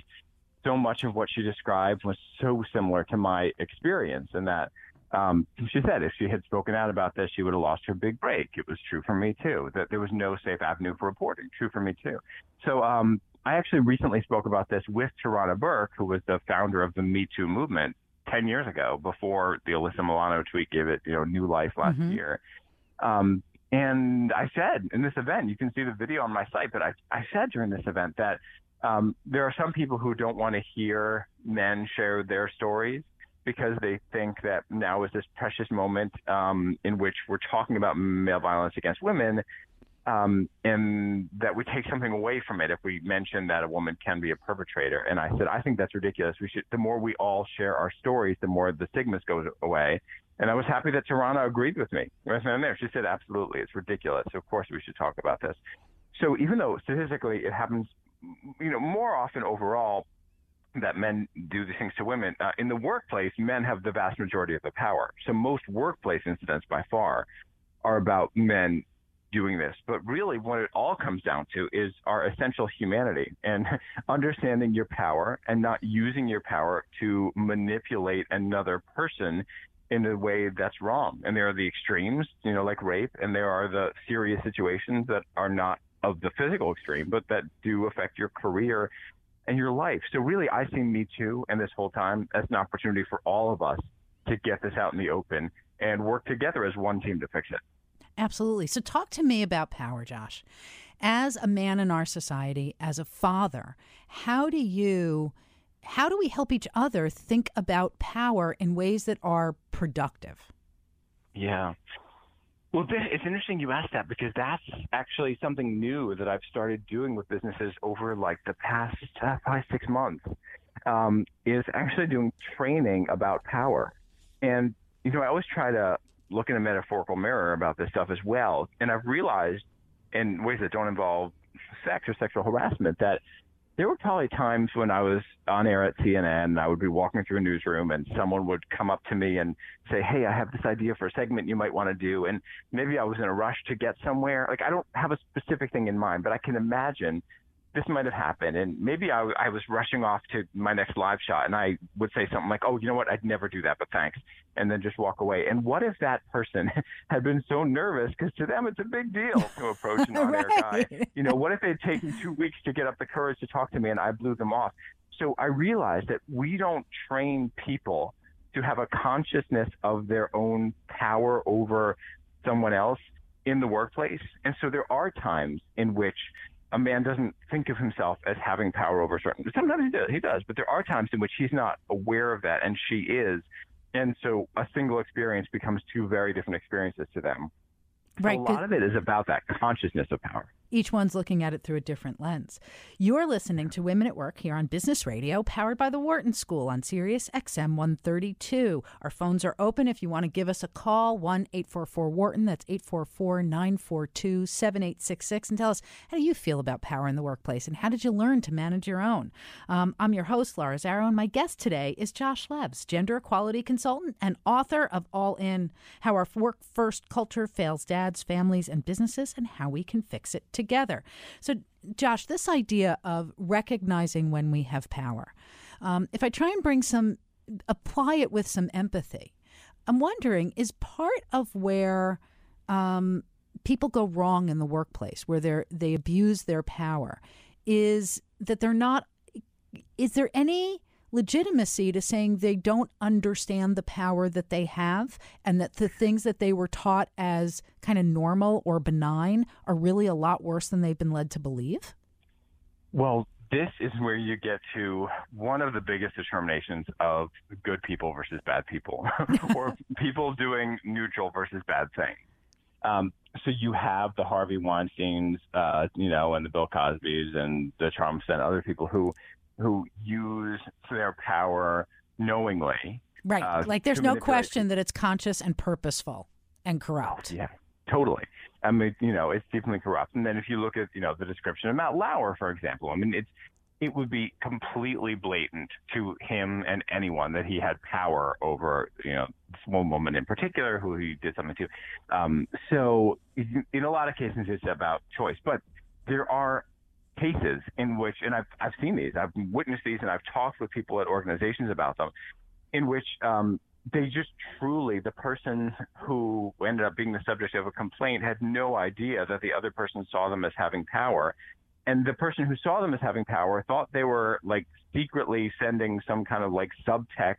so much of what she described was so similar to my experience, and that um, she said if she had spoken out about this, she would have lost her big break. It was true for me too. That there was no safe avenue for reporting. True for me too. So um, I actually recently spoke about this with Tarana Burke, who was the founder of the Me Too movement ten years ago, before the Alyssa Milano tweet gave it you know new life last Mhm. year. Um, and I said in this event, you can see the video on my site, but I, I said during this event that um, there are some people who don't want to hear men share their stories because they think that now is this precious moment um, in which we're talking about male violence against women, um, and that we take something away from it if we mention that a woman can be a perpetrator. And I said, I think that's ridiculous. We should. The more we all share our stories, the more the stigmas goes away. And I was happy that Tarana agreed with me. Right there, she said, absolutely, it's ridiculous. Of course, we should talk about this. So even though statistically it happens, you know, more often overall that men do these things to women. Uh, in the workplace, men have the vast majority of the power. So most workplace incidents by far are about men doing this. But really, what it all comes down to is our essential humanity and understanding your power and not using your power to manipulate another person in a way that's wrong. And there are the extremes, you know, like rape, and there are the serious situations that are not of the physical extreme, but that do affect your career and your life. So really, I see Me Too and this whole time as an opportunity for all of us to get this out in the open and work together as one team to fix it. Absolutely. So, talk to me about power, Josh. As a man in our society, as a father, how do you, how do we help each other think about power in ways that are productive? Yeah. Well, it's interesting you asked that because that's actually something new that I've started doing with businesses over like the past uh, six months. Um, is actually doing training about power, and you know I always try to look in a metaphorical mirror about this stuff as well. And I've realized in ways that don't involve sex or sexual harassment that there were probably times when I was on air at CNN and I would be walking through a newsroom and someone would come up to me and say, Hey, I have this idea for a segment you might want to do. And maybe I was in a rush to get somewhere. Like I don't have a specific thing in mind, but I can imagine this might have happened, and maybe I, I was rushing off to my next live shot, and I would say something like, "Oh, you know what? I'd never do that, but thanks," and then just walk away. And what if that person had been so nervous because to them it's a big deal to approach an on-air Right. guy? You know, what if they'd taken two weeks to get up the courage to talk to me, and I blew them off? So I realized that we don't train people to have a consciousness of their own power over someone else in the workplace. And so there are times in which a man doesn't think of himself as having power over certain. Sometimes he does, he does, but there are times in which he's not aware of that, and she is. And so a single experience becomes two very different experiences to them. Right, a lot of it is about that consciousness of power. Each one's looking at it through a different lens. You're listening to Women at Work here on Business Radio, powered by the Wharton School on Sirius XM 132. Our phones are open if you want to give us a call 1 844 Wharton. That's 844 942 7866. And tell us, how do you feel about power in the workplace and how did you learn to manage your own? Um, I'm your host, Laura Zarrow, and my guest today is Josh Levs, gender equality consultant and author of All In How Our Work First Culture Fails Dads, Families, and Businesses, and How We Can Fix It Together. So, Josh, this idea of recognizing when we have power, um, if I try and bring some, apply it with some empathy, I'm wondering is part of where um, people go wrong in the workplace, where they they abuse their power, is that they're not. Is there any legitimacy to saying they don't understand the power that they have, and that the things that they were taught as kind of normal or benign are really a lot worse than they've been led to believe? Well, this is where you get to one of the biggest determinations of good people versus bad people, or people doing neutral versus bad things. Um, so you have the Harvey Weinstein's, uh, you know, and the Bill Cosby's and the Trumps and other people who who use their power knowingly. Right. Uh, like there's no question that it's conscious and purposeful and corrupt. Yeah, totally. I mean, you know, it's deeply corrupt. And then if you look at, you know, the description of Matt Lauer, for example, I mean, it's it would be completely blatant to him and anyone that he had power over, you know, this one woman in particular who he did something to. Um, so in, in a lot of cases, it's about choice, but there are cases in which, and I've I've seen these, I've witnessed these, and I've talked with people at organizations about them, in which um, they just truly, the person who ended up being the subject of a complaint had no idea that the other person saw them as having power. And the person who saw them as having power thought they were like secretly sending some kind of like subtext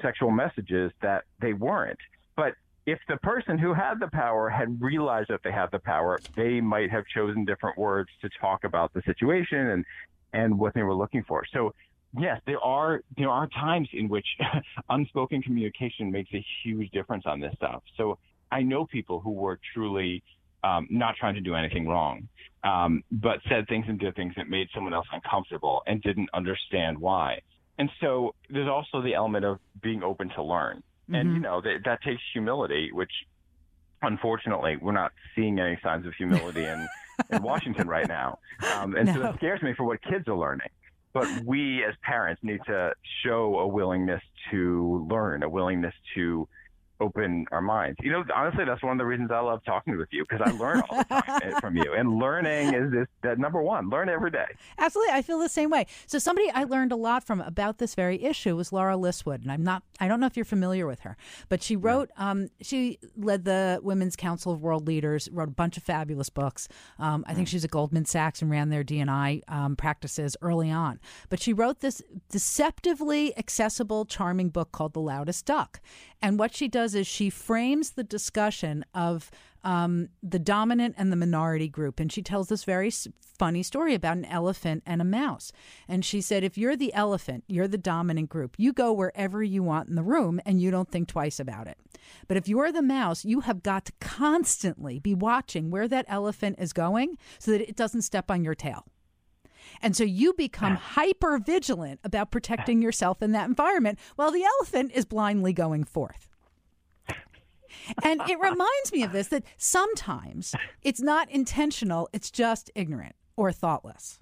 sexual messages that they weren't. But if the person who had the power had realized that they had the power, they might have chosen different words to talk about the situation and, and what they were looking for. So yes, there are there are times in which unspoken communication makes a huge difference on this stuff. So I know people who were truly um, not trying to do anything wrong, um, but said things and did things that made someone else uncomfortable and didn't understand why. And so there's also the element of being open to learn, and you know that that takes humility, which unfortunately we're not seeing any signs of humility in in Washington right now, um, and so No. that scares me for what kids are learning. But we as parents need to show a willingness to learn, a willingness to open our minds. You know, honestly, that's one of the reasons I love talking with you because I learn all the time from you. And learning is this that number one. Learn every day. Absolutely, I feel the same way. So somebody I learned a lot from about this very issue was Laura Liswood, and I'm not. I don't know if you're familiar with her, but she wrote. Um, she led the Women's Council of World Leaders, wrote a bunch of fabulous books. Um, I think she's at Goldman Sachs and ran their DNI um, practices early on. But she wrote this deceptively accessible, charming book called The Loudest Duck. And what she does is she frames the discussion of um, the dominant and the minority group. And she tells this very funny story about an elephant and a mouse. And she said, if you're the elephant, you're the dominant group. You go wherever you want in the room and you don't think twice about it. But if you're the mouse, you have got to constantly be watching where that elephant is going so that it doesn't step on your tail. And so you become hyper vigilant about protecting yourself in that environment while the elephant is blindly going forth. And it reminds me of this that sometimes it's not intentional, it's just ignorant or thoughtless.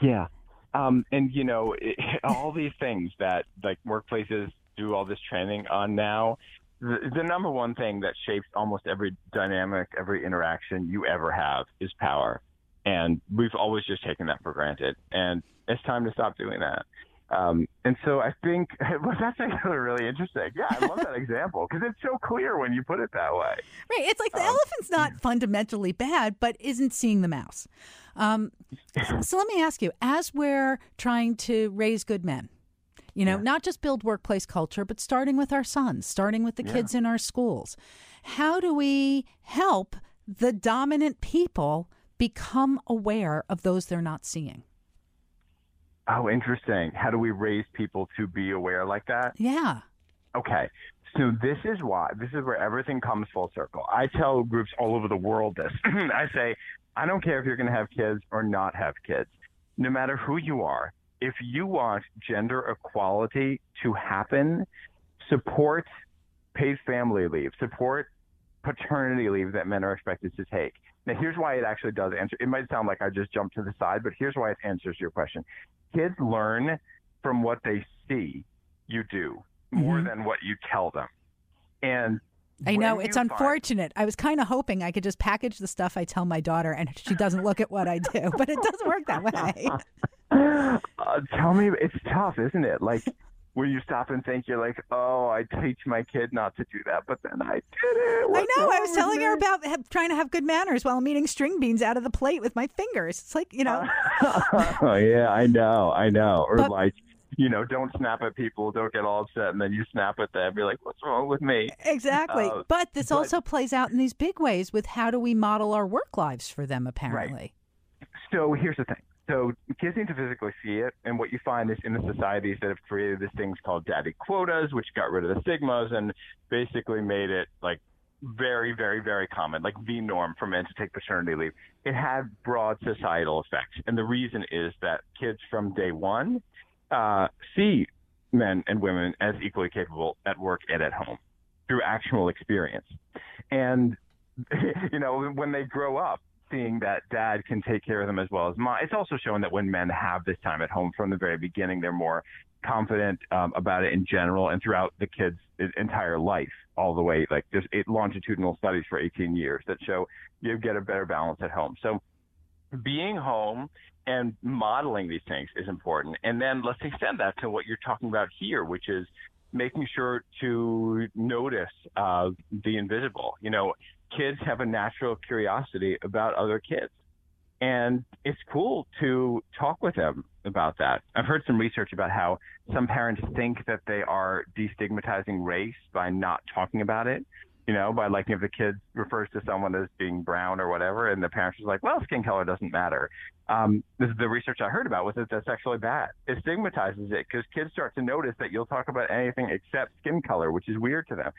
Yeah. Um, and you know, it, all these things that like workplaces do all this training on now. The, the number one thing that shapes almost every dynamic, every interaction you ever have is power. And we've always just taken that for granted. And it's time to stop doing that. Um, and so I think well, that's actually really interesting. Yeah, I love that example because it's so clear when you put it that way. Right. It's like the um, elephant's not fundamentally bad, but isn't seeing the mouse. Um, so let me ask you as we're trying to raise good men, you know, yeah. not just build workplace culture, but starting with our sons, starting with the yeah. kids in our schools, how do we help the dominant people become aware of those they're not seeing? Oh, interesting. How do we raise people to be aware like that? Yeah. Okay. So this is why this is where everything comes full circle. I tell groups all over the world this. I say, I don't care if you're going to have kids or not have kids. No matter who you are, if you want gender equality to happen, support paid family leave, support paternity leave that men are expected to take. Now, here's why it actually does answer. It might sound like I just jumped to the side, but here's why it answers your question. Kids learn from what they see you do more mm-hmm. than what you tell them. And I know it's unfortunate. Find... I was kind of hoping I could just package the stuff I tell my daughter and she doesn't look at what I do, but it doesn't work that way. Uh, tell me, it's tough, isn't it? Like when you stop and think, you're like, oh, I teach my kid not to do that, but then I did it. What's I know. I was telling her about trying to have good manners while I'm eating string beans out of the plate with my fingers. It's like, you know. oh, yeah, I know. I know. Or but, like, you know, don't snap at people, don't get all upset, and then you snap at them. You're like, what's wrong with me? Exactly. Uh, but this but, also plays out in these big ways with how do we model our work lives for them, apparently. Right. So here's the thing so kids need to physically see it, and what you find is in the societies that have created these things called daddy quotas, which got rid of the stigmas and basically made it like very, very, very common, like the norm for men to take paternity leave. It had broad societal effects, and the reason is that kids from day one uh, see men and women as equally capable at work and at home through actual experience, and you know when they grow up seeing that dad can take care of them as well as mom. It's also shown that when men have this time at home from the very beginning, they're more confident um, about it in general and throughout the kid's entire life, all the way. Like there's eight longitudinal studies for 18 years that show you get a better balance at home. So being home and modeling these things is important. And then let's extend that to what you're talking about here, which is making sure to notice uh, the invisible. You know, kids have a natural curiosity about other kids. And it's cool to talk with them about that. I've heard some research about how some parents think that they are destigmatizing race by not talking about it. You know, by like if the kid refers to someone as being brown or whatever, and the parents is like, "Well, skin color doesn't matter." Um, this is the research I heard about was that that's actually bad. It stigmatizes it because kids start to notice that you'll talk about anything except skin color, which is weird to them.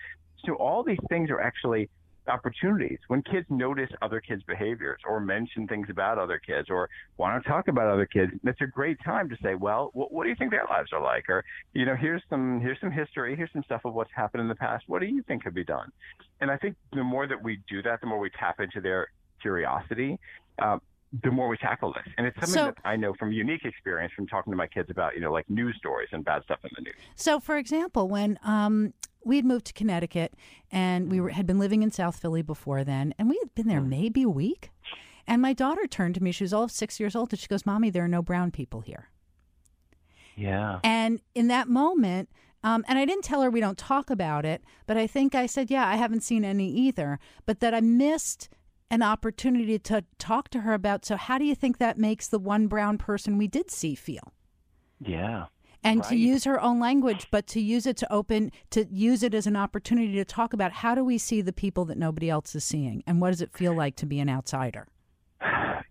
So all these things are actually opportunities when kids notice other kids' behaviors or mention things about other kids or want to talk about other kids. It's a great time to say, well, what, what do you think their lives are like? Or, you know, here's some, here's some history. Here's some stuff of what's happened in the past. What do you think could be done? And I think the more that we do that, the more we tap into their curiosity. Uh, the more we tackle this. And it's something so, that I know from unique experience from talking to my kids about, you know, like news stories and bad stuff in the news. So, for example, when um, we had moved to Connecticut and we were, had been living in South Philly before then, and we had been there hmm. maybe a week. And my daughter turned to me. She was all of six years old, and she goes, "Mommy, there are no brown people here." Yeah. And in that moment, um, and I didn't tell her we don't talk about it, but I think I said, "Yeah, I haven't seen any either," but that I missed an opportunity to talk to her about. So, how do you think that makes the one brown person we did see feel? Yeah and right. to use her own language, but to use it to open, to use it as an opportunity to talk about how do we see the people that nobody else is seeing, and what does it feel like to be an outsider?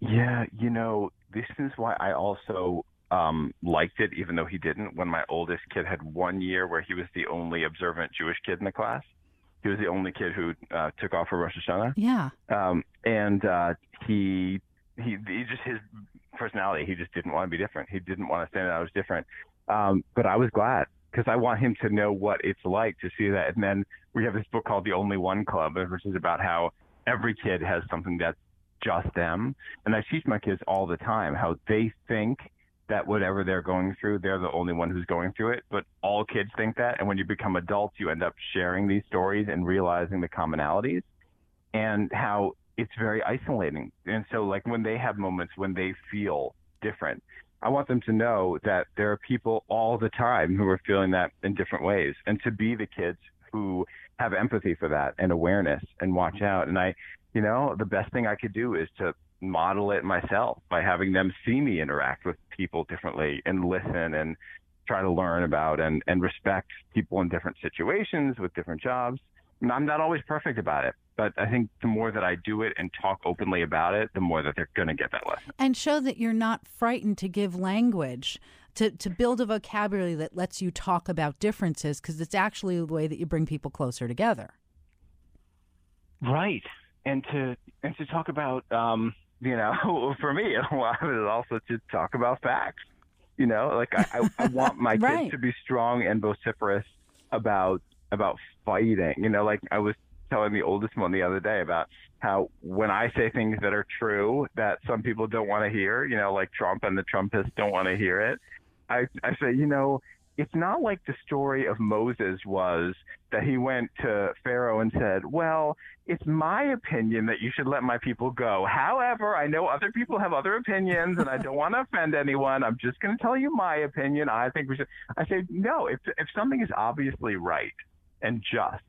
Yeah, you know, this is why I also um, liked it, even though he didn't. When my oldest kid had one year where he was the only observant Jewish kid in the class, he was the only kid who uh, took off for Rosh Hashanah. Yeah. Um, and uh, he, he, he just his personality. He just didn't want to be different. He didn't want to stand out as different. Um, but I was glad because I want him to know what it's like to see that. And then we have this book called The Only One Club, which is about how every kid has something that's just them. And I teach my kids all the time how they think that whatever they're going through, they're the only one who's going through it. But all kids think that. And when you become adults, you end up sharing these stories and realizing the commonalities and how it's very isolating. And so, like when they have moments when they feel different, I want them to know that there are people all the time who are feeling that in different ways, and to be the kids who have empathy for that and awareness and watch out. And I, you know, the best thing I could do is to model it myself by having them see me interact with people differently and listen and try to learn about and, and respect people in different situations with different jobs. And I'm not always perfect about it, but I think the more that I do it and talk openly about it, the more that they're going to get that lesson. And show that you're not frightened to give language, to, to build a vocabulary that lets you talk about differences, because it's actually the way that you bring people closer together. Right. And to and to talk about um, you know, for me, a lot of it is also to talk about facts. You know, like I, I, I want my Right. kids to be strong and vociferous about about fighting. You know, like I was telling the oldest one the other day about how when I say things that are true that some people don't want to hear, you know, like Trump and the Trumpists don't want to hear it. I I say, you know, it's not like the story of Moses was that he went to Pharaoh and said, "Well, it's my opinion that you should let my people go. However, I know other people have other opinions, and I don't want to offend anyone. I'm just going to tell you my opinion. I think we should." I say, "No. If if something is obviously right and just,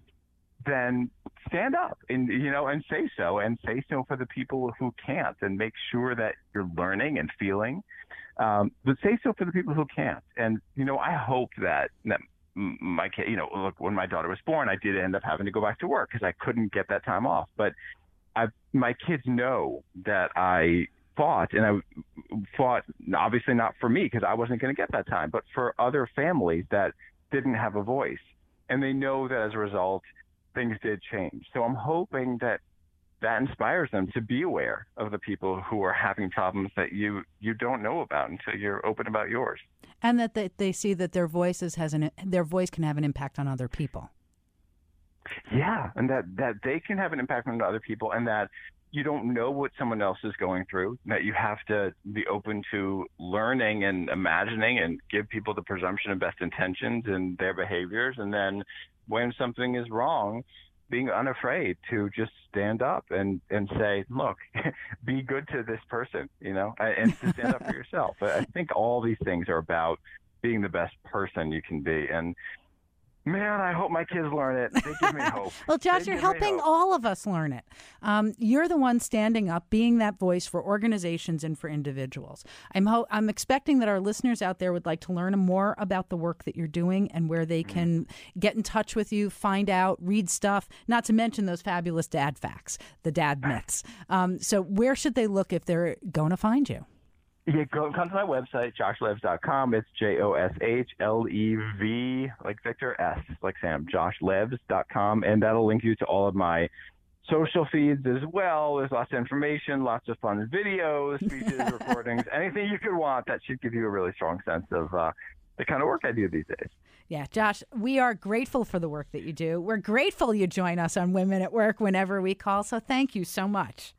then stand up and you know and say so, and say so for the people who can't, and make sure that you're learning and feeling." Um, but say so for the people who can't. And you know, I hope that that my kid, you know, look, when my daughter was born, I did end up having to go back to work because I couldn't get that time off. But I, my kids know that I fought, and I fought obviously not for me because I wasn't going to get that time, but for other families that didn't have a voice, and they know that as a result, things did change. So I'm hoping that that inspires them to be aware of the people who are having problems that you you don't know about until you're open about yours. And that they, they see that their voices has an their voice can have an impact on other people. Yeah, and that that they can have an impact on other people, and that you don't know what someone else is going through. That you have to be open to learning and imagining, and give people the presumption of best intentions in their behaviors, and then when something is wrong, being unafraid to just stand up and and say, look, be good to this person, you know, and to stand up for yourself. I think all these things are about being the best person you can be, and Man, I hope my kids learn it. They give me hope. Well, Josh, They you're helping all of us learn it. Um, you're the one standing up, being that voice for organizations and for individuals. I'm ho- I'm expecting that our listeners out there would like to learn more about the work that you're doing and where they can get in touch with you, find out, read stuff. Not to mention those fabulous dad facts, the dad myths. Um, so, where should they look if they're going to find you? Yeah, go come to my website, joshlevs.com. It's J O S H L E V, like Victor, S, like Sam, joshlevs.com. And that'll link you to all of my social feeds as well. There's lots of information, lots of fun videos, speeches, recordings, anything you could want that should give you a really strong sense of uh, the kind of work I do these days. Yeah, Josh, we are grateful for the work that you do. We're grateful you join us on Women at Work whenever we call. So, thank you so much.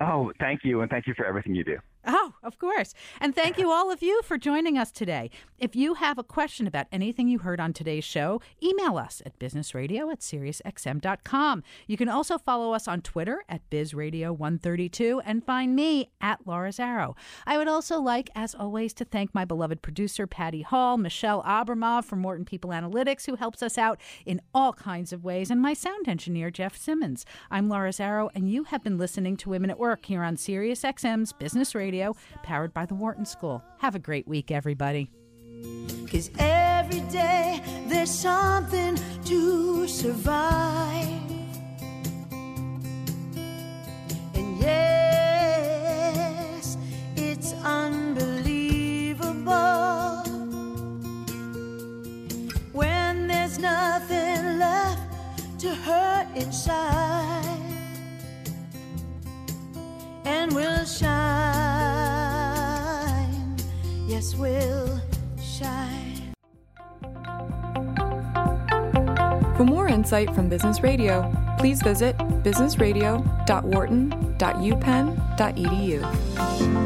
Oh, thank you. And thank you for everything you do. Oh, of course. And thank you, all of you, for joining us today. If you have a question about anything you heard on today's show, email us at businessradio at SiriusXM.com. You can also follow us on Twitter at BizRadio132 and find me at Laura Zarrow. I would also like, as always, to thank my beloved producer, Patty Hall, Michelle Abramov from Wharton People Analytics, who helps us out in all kinds of ways, and my sound engineer, Jeff Simmons. I'm Laura Zarrow, and you have been listening to Women at Work here on SiriusXM's Business Radio, powered by the Wharton School. Have a great week, everybody. Cause every day there's something to survive. And yes, it's unbelievable when there's nothing left to hurt inside. And we'll shine, yes, we'll shine. For more insight from Business Radio, please visit businessradio.wharton.upenn.edu.